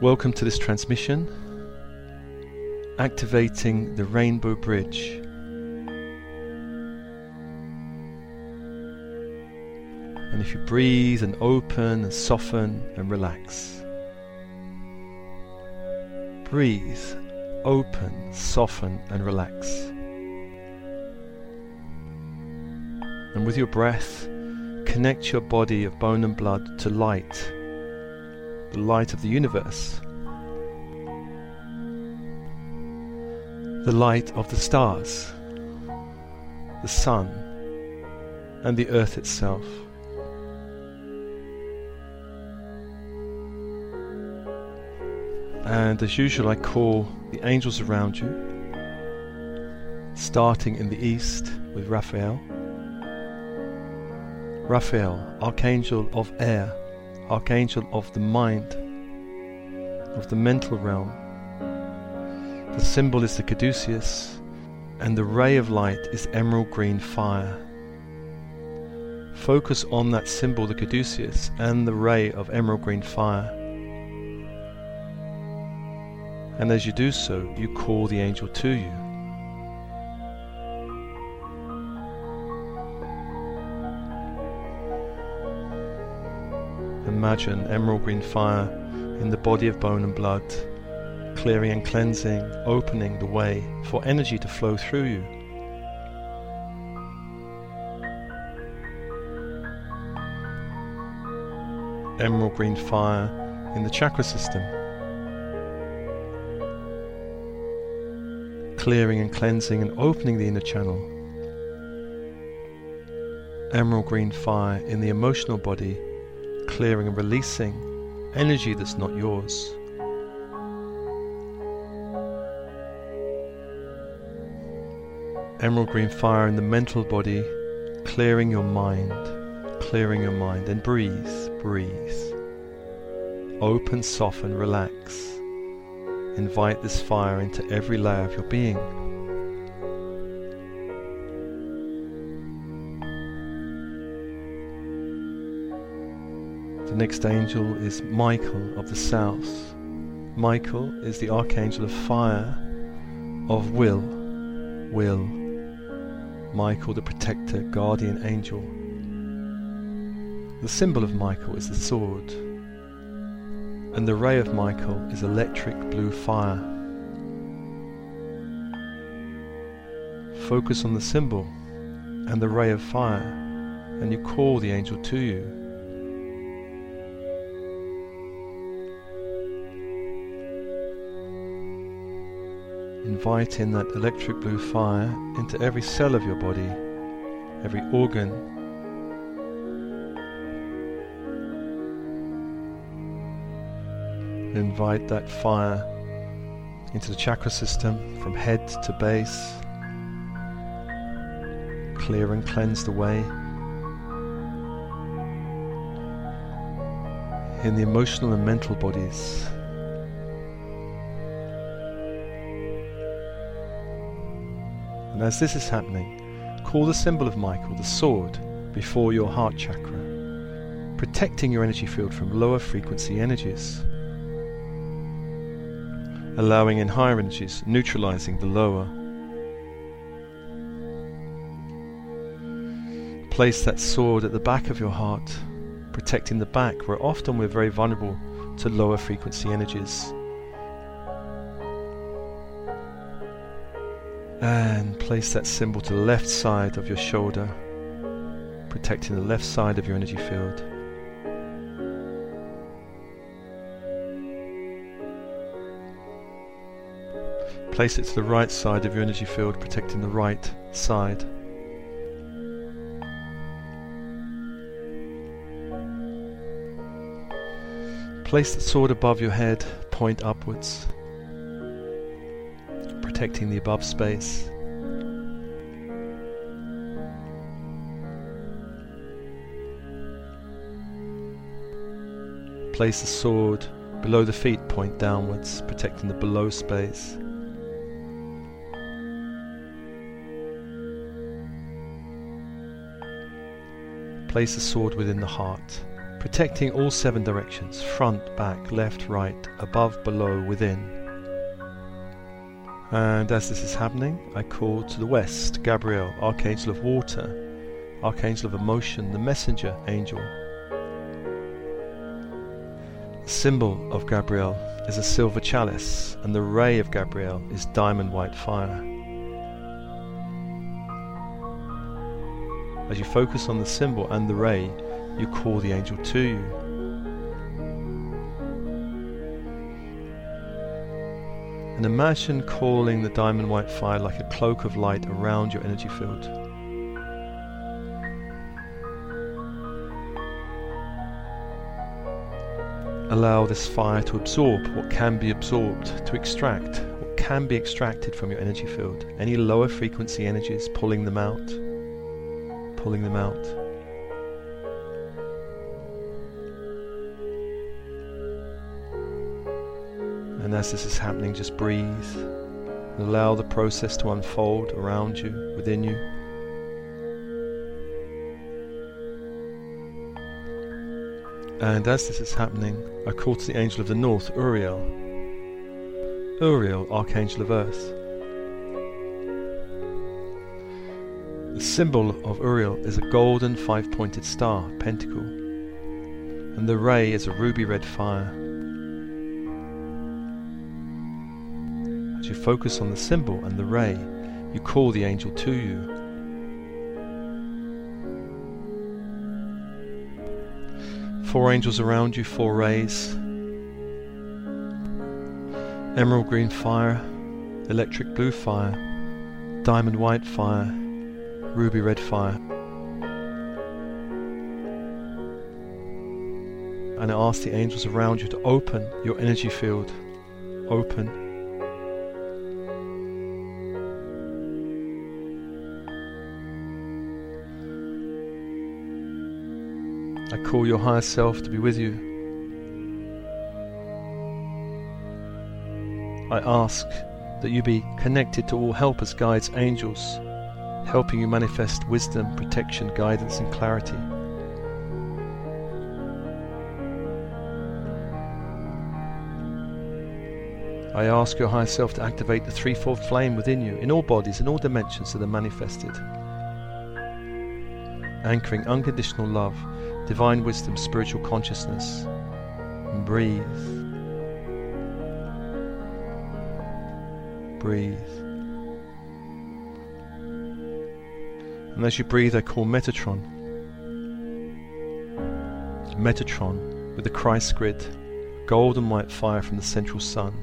Welcome to this transmission, activating the Rainbow Bridge. And if you breathe and open and soften and relax, breathe, open, soften, and relax. And with your breath, connect your body of bone and blood to light the light of the universe, the light of the stars, the sun, and the earth itself. And as usual, I call the angels around you, starting in the east with Raphael. Raphael, Archangel of Air, archangel of the mind, of the mental realm. The symbol is the caduceus, and the ray of light is emerald green fire. Focus on that symbol, the caduceus, and the ray of emerald green fire. And as you do so, you call the angel to you. Imagine emerald green fire in the body of bone and blood, clearing and cleansing, opening the way for energy to flow through you. Emerald green fire in the chakra system, clearing and cleansing and opening the inner channel. Emerald green fire in the emotional body clearing and releasing energy that's not yours. Emerald green fire in the mental body, clearing your mind, clearing your mind, and breathe, breathe. Open, soften, relax. Invite this fire into every layer of your being. Next angel is Michael of the south. Michael is the archangel of fire, of will, will. Michael, the protector, guardian angel. The symbol of Michael is the sword, and the ray of Michael is electric blue fire. Focus on the symbol and the ray of fire, and you call the angel to you. Invite in that electric blue fire into every cell of your body, every organ. Invite that fire into the chakra system from head to base. Clear and cleanse the way. In the emotional and mental bodies. And as this is happening, call the symbol of Michael, the sword, before your heart chakra, protecting your energy field from lower frequency energies, allowing in higher energies, neutralizing the lower. Place that sword at the back of your heart, protecting the back, where often we're very vulnerable to lower frequency energies. And place that symbol to the left side of your shoulder, protecting the left side of your energy field. Place it to the right side of your energy field, protecting the right side. Place the sword above your head, point upwards protecting the above space. Place the sword below the feet, point downwards, protecting the below space. Place the sword within the heart, protecting all seven directions front, back, left, right, above, below, within. And as this is happening, I call to the west Gabriel, Archangel of Water, Archangel of Emotion, the Messenger Angel. The symbol of Gabriel is a silver chalice, and the ray of Gabriel is diamond white fire. As you focus on the symbol and the ray, you call the angel to you. And imagine calling the diamond white fire like a cloak of light around your energy field. Allow this fire to absorb what can be absorbed, to extract what can be extracted from your energy field. Any lower frequency energies, pulling them out, pulling them out. As this is happening, just breathe and allow the process to unfold around you, within you. And as this is happening, I call to the angel of the north, Uriel. Uriel, archangel of earth. The symbol of Uriel is a golden five pointed star, pentacle, and the ray is a ruby red fire. Focus on the symbol and the ray, you call the angel to you. Four angels around you, four rays. Emerald green fire, electric blue fire, diamond white fire, ruby red fire. And I ask the angels around you to open your energy field. Open call your higher self to be with you. I ask that you be connected to all helpers, guides, angels, helping you manifest wisdom, protection, guidance, and clarity. I ask your higher self to activate the threefold flame within you in all bodies, in all dimensions that are manifested, anchoring unconditional love divine wisdom, spiritual consciousness. And breathe. Breathe. And as you breathe, I call Metatron. Metatron with the Christ grid, golden white fire from the central sun.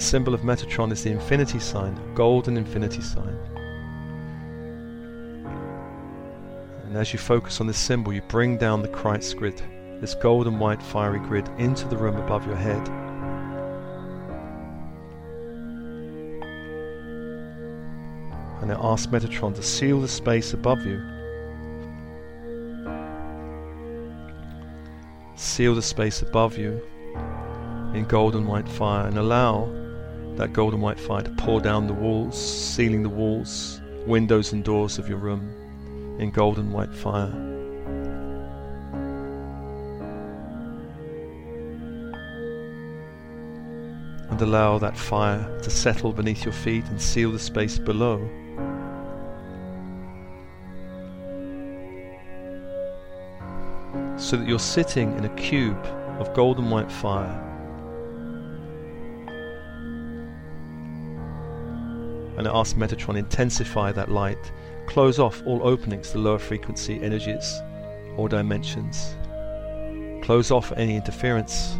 The symbol of Metatron is the infinity sign, golden infinity sign. And as you focus on this symbol, you bring down the Christ grid, this golden white fiery grid, into the room above your head. And I ask Metatron to seal the space above you. Seal the space above you in golden white fire and allow that golden white fire to pour down the walls, sealing the walls, windows and doors of your room in golden white fire. And allow that fire to settle beneath your feet and seal the space below. So that you're sitting in a cube of golden white fire and ask Metatron intensify that light, close off all openings to lower frequency energies or dimensions, close off any interference,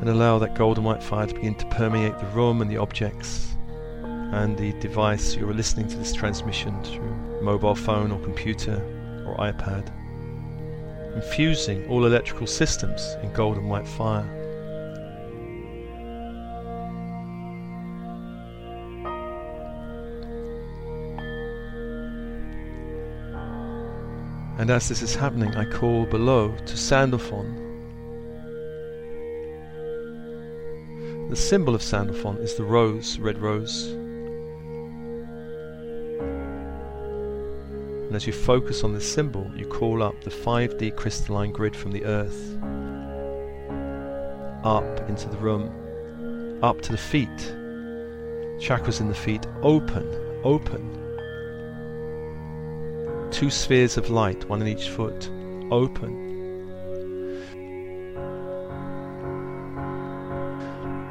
and allow that golden white fire to begin to permeate the room and the objects and the device you are listening to this transmission through mobile phone or computer or iPad, infusing all electrical systems in golden white fire. And as this is happening, I call below to Sandalphon. The symbol of Sandalphon is the rose, red rose. And as you focus on this symbol, you call up the 5D crystalline grid from the earth, up into the room, up to the feet. Chakras in the feet open, open. Two spheres of light, one in each foot, open.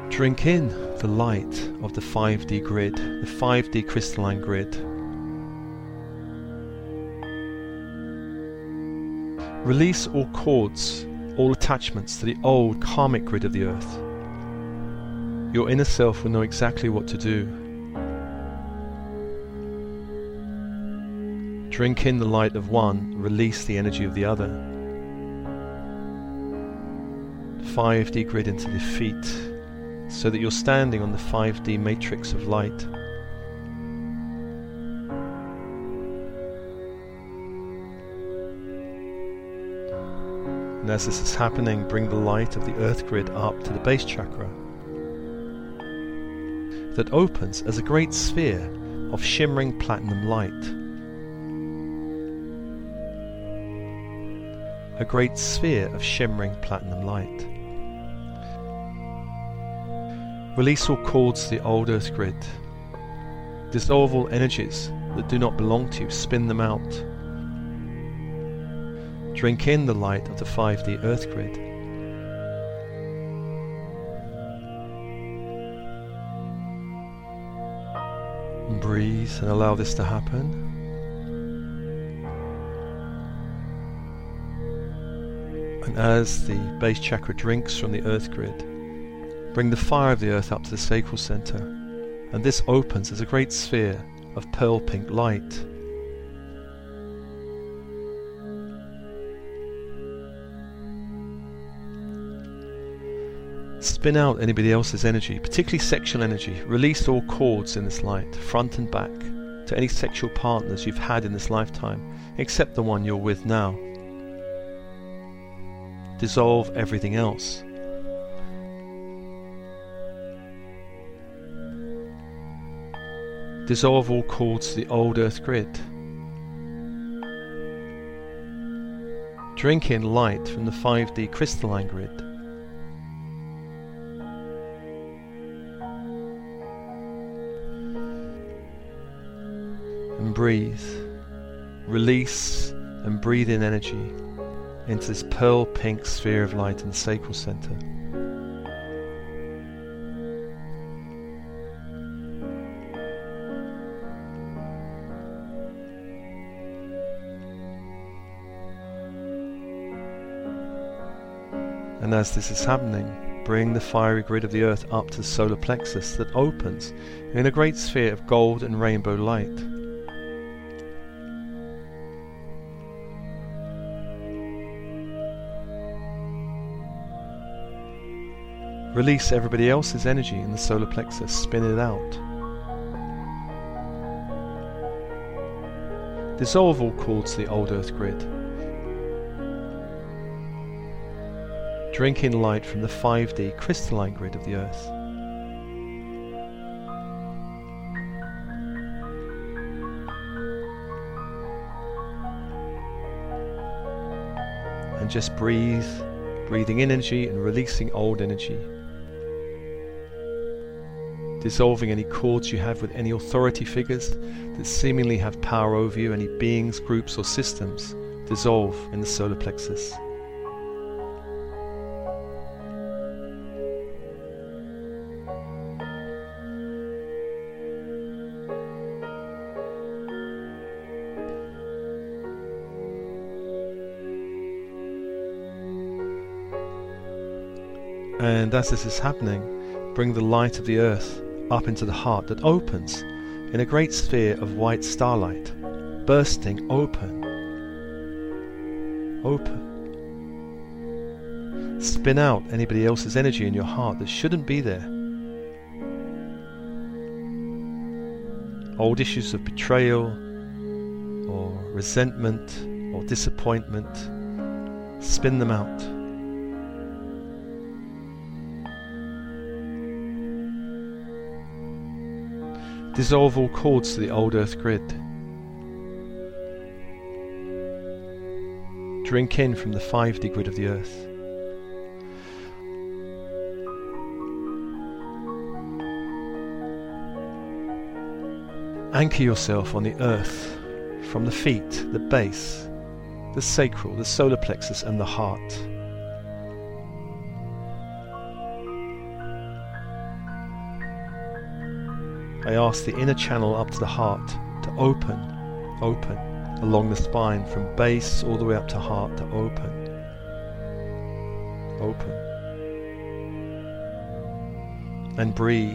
Drink in the light of the 5D grid, the 5D crystalline grid. Release all cords, all attachments to the old karmic grid of the earth. Your inner self will know exactly what to do. Drink in the light of one, release the energy of the other. 5D grid into the feet, so that you're standing on the 5D matrix of light. And as this is happening, bring the light of the earth grid up to the base chakra that opens as a great sphere of shimmering platinum light. A great sphere of shimmering platinum light. Release all cords to the old earth grid. Dissolve all energies that do not belong to you, spin them out. Drink in the light of the 5D earth grid. And breathe and allow this to happen. And as the base chakra drinks from the earth grid, bring the fire of the earth up to the sacral center. And this opens as a great sphere of pearl pink light. Spin out anybody else's energy, particularly sexual energy. Release all cords in this light, front and back, to any sexual partners you've had in this lifetime, except the one you're with now. Dissolve everything else. Dissolve all cords to the old earth grid. Drink in light from the 5D crystalline grid. and breathe. Release and breathe in energy into this pearl pink sphere of light in the sacral center. And as this is happening, bring the fiery grid of the earth up to the solar plexus that opens in a great sphere of gold and rainbow light. Release everybody else's energy in the solar plexus, spin it out. Dissolve all cords to the old earth grid. Drink in light from the 5D crystalline grid of the earth. And just breathe, breathing in energy and releasing old energy dissolving any cords you have with any authority figures that seemingly have power over you, any beings, groups, or systems, dissolve in the solar plexus. And as this is happening, bring the light of the earth up into the heart that opens in a great sphere of white starlight, bursting open. Open. Spin out anybody else's energy in your heart that shouldn't be there. Old issues of betrayal or resentment or disappointment, spin them out. Dissolve all cords to the old earth grid. Drink in from the 5D grid of the earth. Anchor yourself on the earth from the feet, the base, the sacral, the solar plexus, and the heart. I ask the inner channel up to the heart to open, open, along the spine from base all the way up to heart to open, open. And breathe.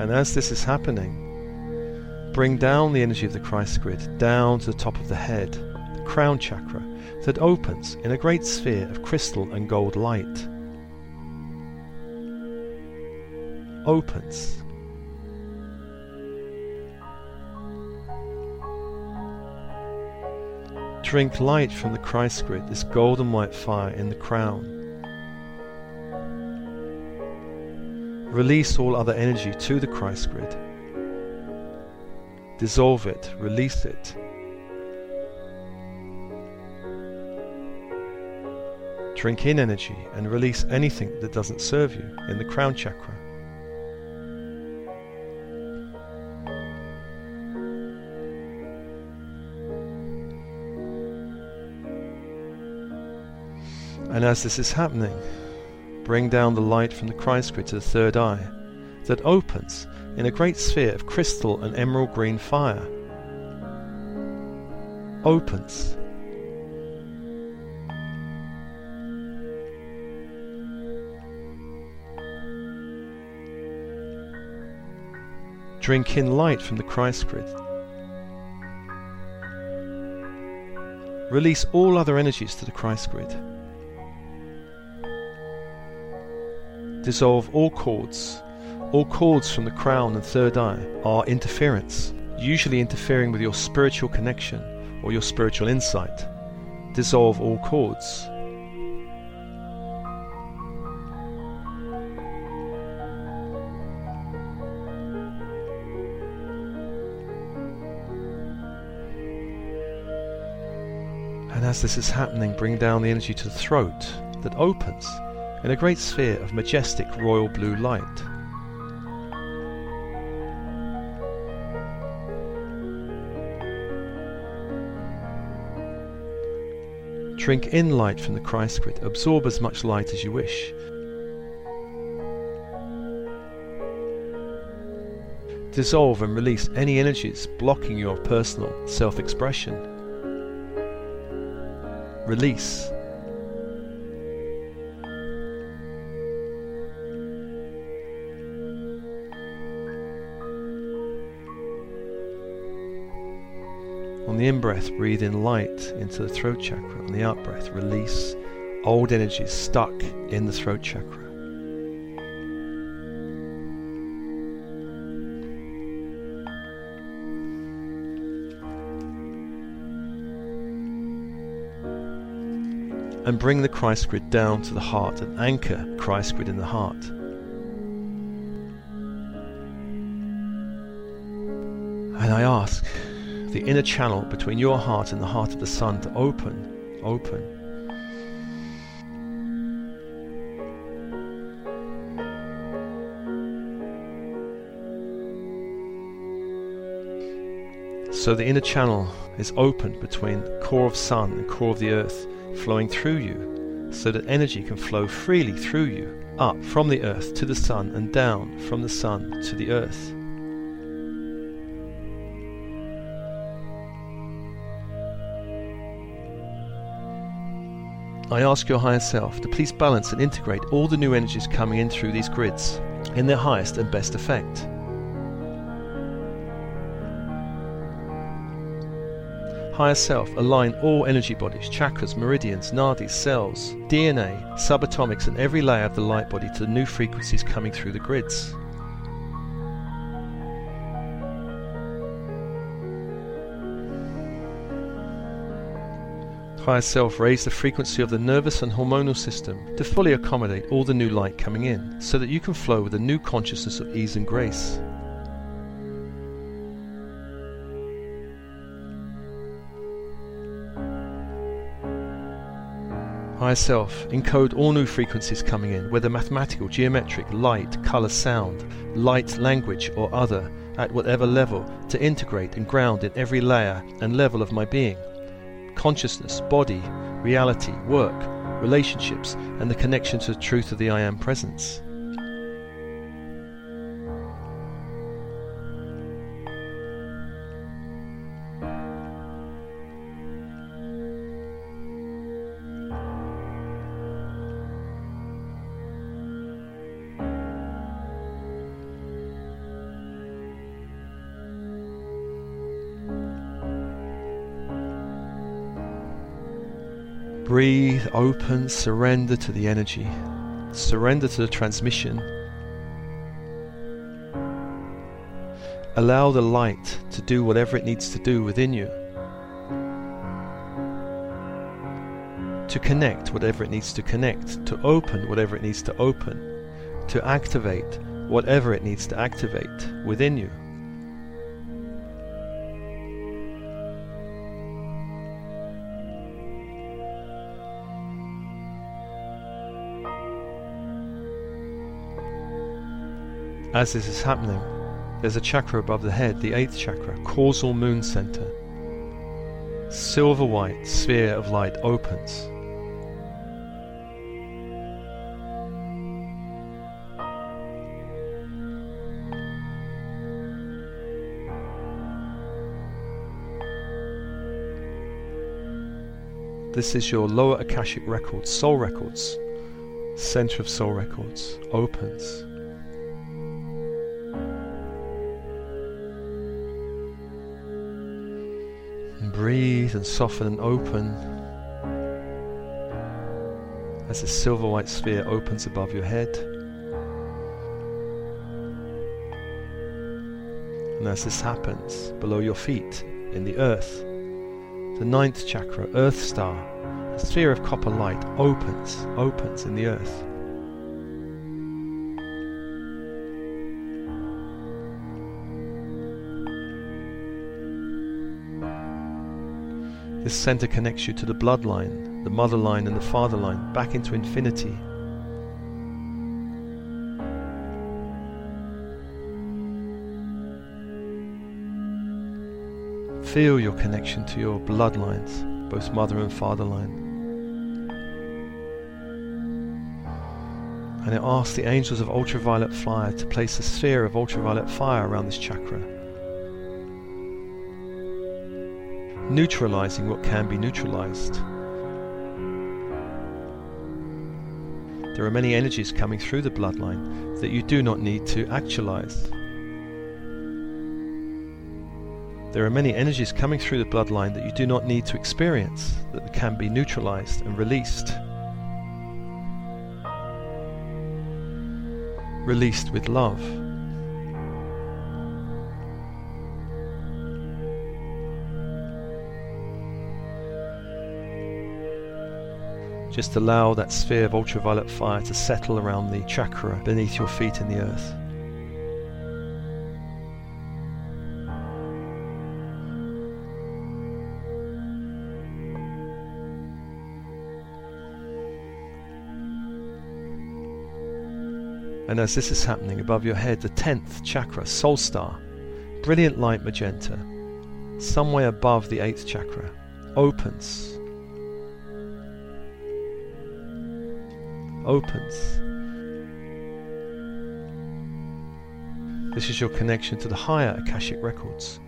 And as this is happening, bring down the energy of the Christ grid down to the top of the head, the crown chakra, that opens in a great sphere of crystal and gold light. Opens. Drink light from the Christ grid, this golden white fire in the crown. Release all other energy to the Christ grid. Dissolve it, release it. Drink in energy and release anything that doesn't serve you in the crown chakra. And as this is happening, bring down the light from the Christ grid to the third eye that opens in a great sphere of crystal and emerald green fire. Opens. Drink in light from the Christ grid. Release all other energies to the Christ grid. Dissolve all cords. All cords from the crown and third eye are interference, usually interfering with your spiritual connection or your spiritual insight. Dissolve all cords. And as this is happening, bring down the energy to the throat that opens in a great sphere of majestic royal blue light. Drink in light from the Christ absorb as much light as you wish. Dissolve and release any energies blocking your personal self expression. Release in breath, breathe in light into the throat chakra. On the out breath, release old energies stuck in the throat chakra. And bring the Christ grid down to the heart and anchor Christ grid in the heart. And I ask, the inner channel between your heart and the heart of the sun to open, open. So the inner channel is opened between core of sun and core of the earth, flowing through you, so that energy can flow freely through you, up from the earth to the sun and down from the sun to the earth. I ask your higher self to please balance and integrate all the new energies coming in through these grids in their highest and best effect. Higher self, align all energy bodies, chakras, meridians, nadis, cells, DNA, subatomics, and every layer of the light body to the new frequencies coming through the grids. Higher self raise the frequency of the nervous and hormonal system to fully accommodate all the new light coming in, so that you can flow with a new consciousness of ease and grace. Higher Self, encode all new frequencies coming in, whether mathematical, geometric, light, color, sound, light, language, or other, at whatever level, to integrate and ground in every layer and level of my being, Consciousness, body, reality, work, relationships, and the connection to the truth of the I Am presence. Open, surrender to the energy, surrender to the transmission. Allow the light to do whatever it needs to do within you. To connect whatever it needs to connect, to open whatever it needs to open, to activate whatever it needs to activate within you. As this is happening, there's a chakra above the head, the eighth chakra, causal moon center. Silver white sphere of light opens. This is your lower Akashic records, soul records, center of soul records, opens. Breathe and soften and open as the silver white sphere opens above your head. And as this happens, below your feet, in the earth, the ninth chakra, earth star, a sphere of copper light opens, opens in the earth. This center connects you to the bloodline, the mother line, and the father line, back into infinity. Feel your connection to your bloodlines, both mother and father line. And it asks the angels of ultraviolet fire to place a sphere of ultraviolet fire around this chakra. Neutralizing what can be neutralized. There are many energies coming through the bloodline that you do not need to actualize. There are many energies coming through the bloodline that you do not need to experience, that can be neutralized and released. Released with love. Just allow that sphere of ultraviolet fire to settle around the chakra beneath your feet in the earth. And as this is happening above your head, the 10th chakra, soul star, brilliant light magenta, somewhere above the 8th chakra, opens opens. This is your connection to the higher Akashic records.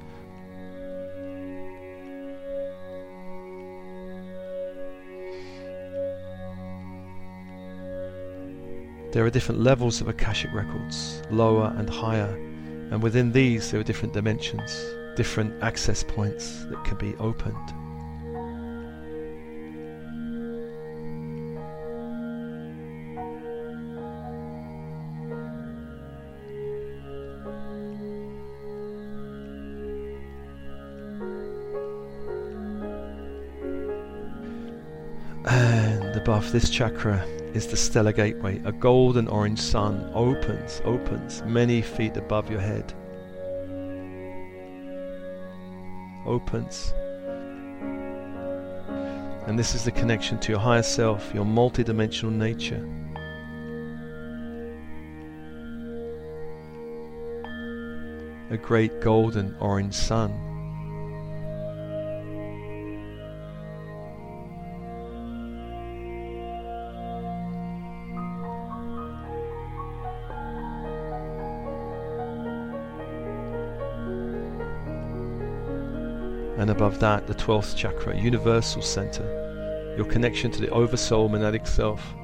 There are different levels of Akashic records, lower and higher, and within these there are different dimensions, different access points that can be opened. Above this chakra is the stellar gateway. A golden orange sun opens, opens many feet above your head. Opens. And this is the connection to your higher self, your multidimensional nature. A great golden orange sun. And above that, the 12th chakra, universal center, your connection to the oversoul monadic self.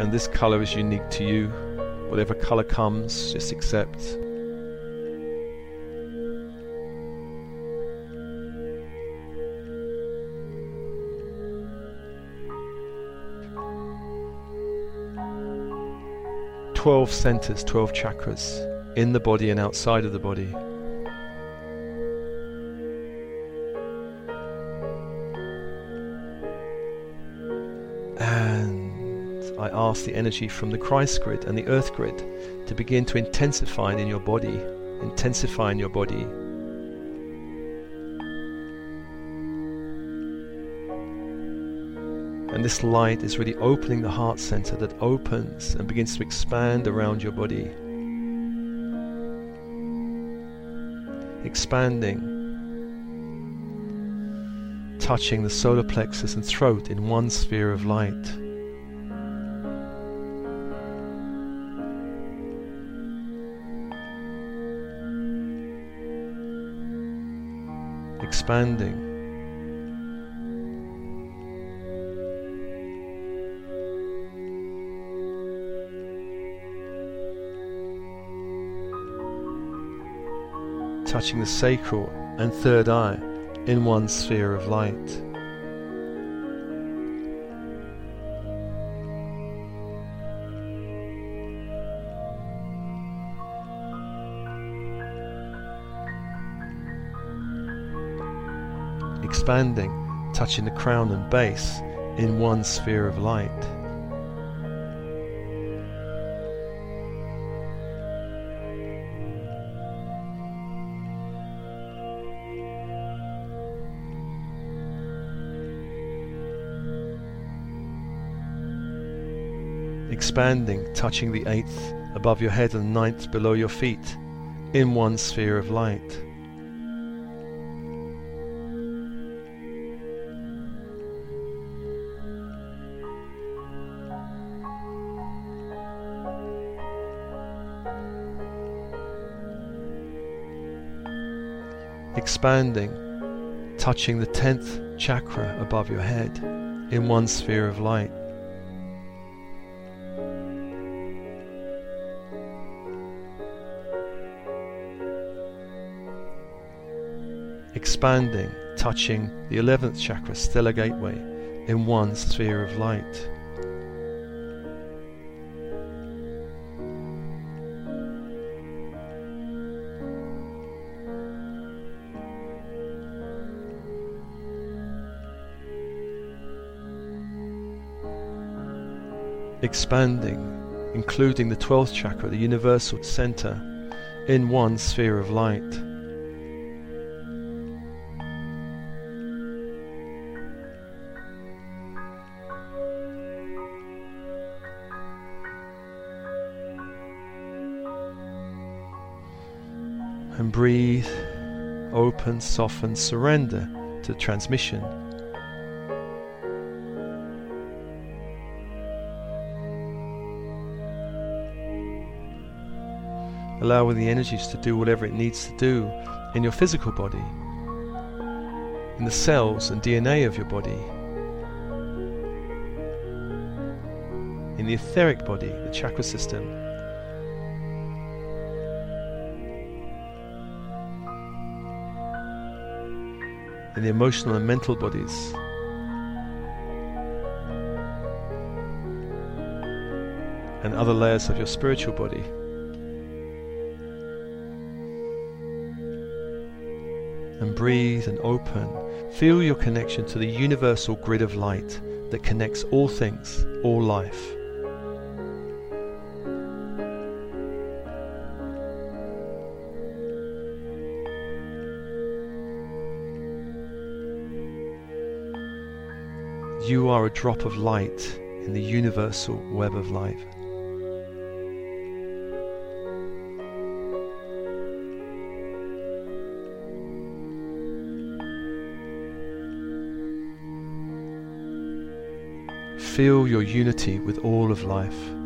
And this color is unique to you. Whatever color comes, just accept. 12 centers, 12 chakras in the body and outside of the body. And I ask the energy from the Christ grid and the earth grid to begin to intensify in your body, intensify in your body And this light is really opening the heart center that opens and begins to expand around your body. Expanding, touching the solar plexus and throat in one sphere of light. Expanding touching the sacral and third eye in one sphere of light. Expanding, touching the crown and base in one sphere of light. Expanding, touching the eighth above your head and ninth below your feet, in one sphere of light. Expanding, touching the tenth chakra above your head, in one sphere of light. Expanding, touching the 11th chakra, stellar gateway, in one sphere of light. Expanding, including the 12th chakra, the universal center, in one sphere of light. Open, soften, surrender to transmission. Allowing the energies to do whatever it needs to do in your physical body, in the cells and DNA of your body, in the etheric body, the chakra system, in the emotional and mental bodies. And other layers of your spiritual body. And breathe and open. Feel your connection to the universal grid of light that connects all things, all life. You are a drop of light in the universal web of life. Feel your unity with all of life.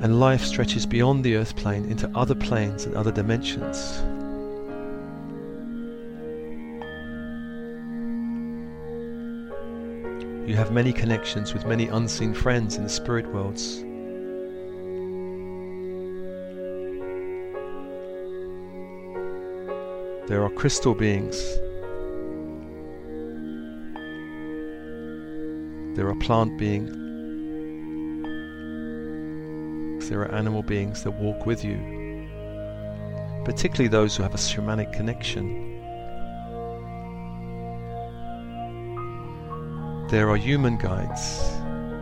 And life stretches beyond the earth plane into other planes and other dimensions. You have many connections with many unseen friends in the spirit worlds. There are crystal beings. There are plant beings. There are animal beings that walk with you, particularly those who have a shamanic connection. There are human guides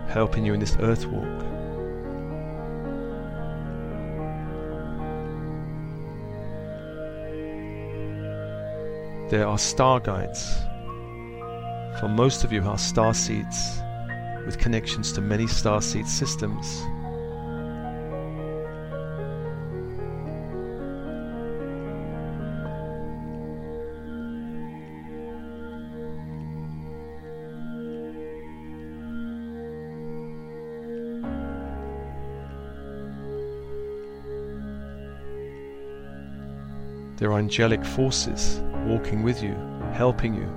helping you in this earth walk. There are star guides. For most of you are star seeds with connections to many star seed systems. There are angelic forces walking with you, helping you.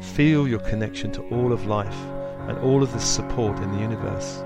Feel your connection to all of life and all of the support in the universe.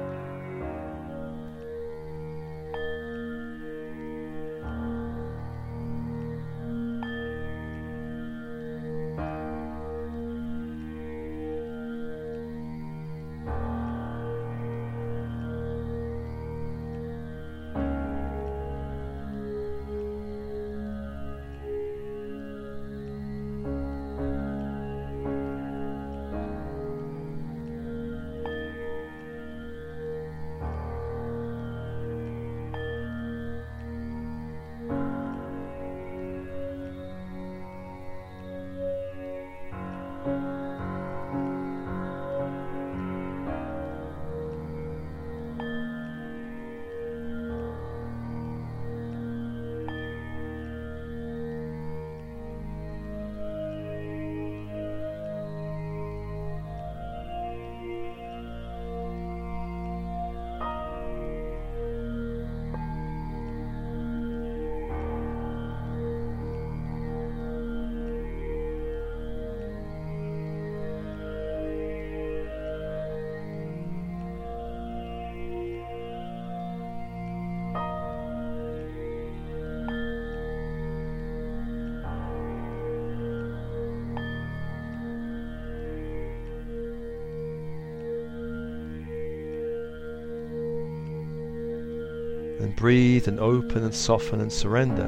Breathe and open and soften and surrender.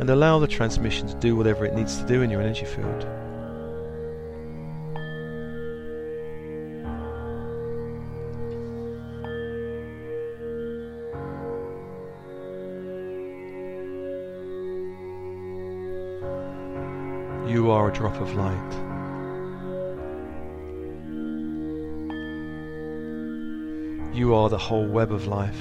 And allow the transmission to do whatever it needs to do in your energy field. You are a drop of light. You are the whole web of life.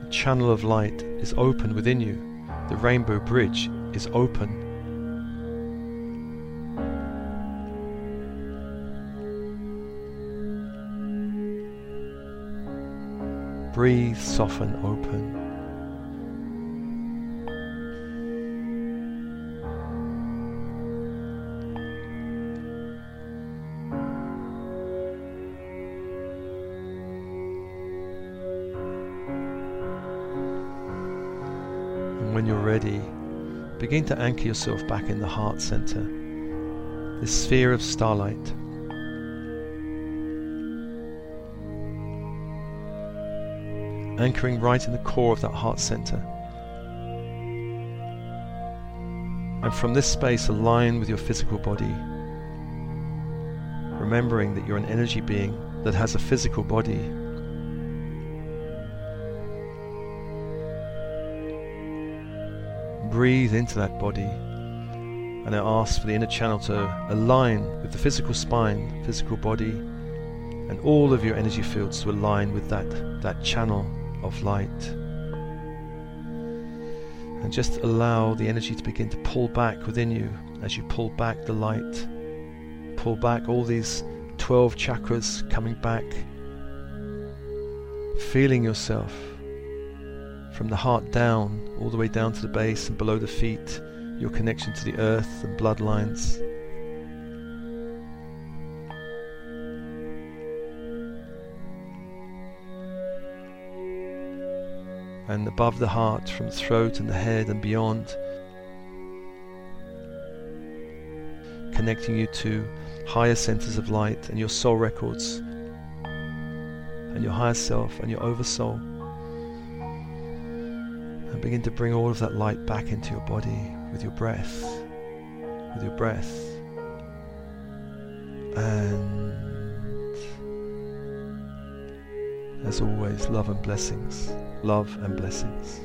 The channel of light is open within you. The rainbow bridge is open. Breathe, soften, open. begin to anchor yourself back in the heart center, the sphere of starlight. Anchoring right in the core of that heart center. And from this space, align with your physical body. Remembering that you're an energy being that has a physical body Breathe into that body and I ask for the inner channel to align with the physical spine, physical body, and all of your energy fields to align with that, that channel of light. And just allow the energy to begin to pull back within you as you pull back the light. Pull back all these 12 chakras coming back. Feeling yourself from the heart down, all the way down to the base and below the feet your connection to the earth and bloodlines. And above the heart, from the throat and the head and beyond, connecting you to higher centers of light and your soul records, and your higher self and your oversoul. Begin to bring all of that light back into your body with your breath, with your breath. And as always, love and blessings, love and blessings.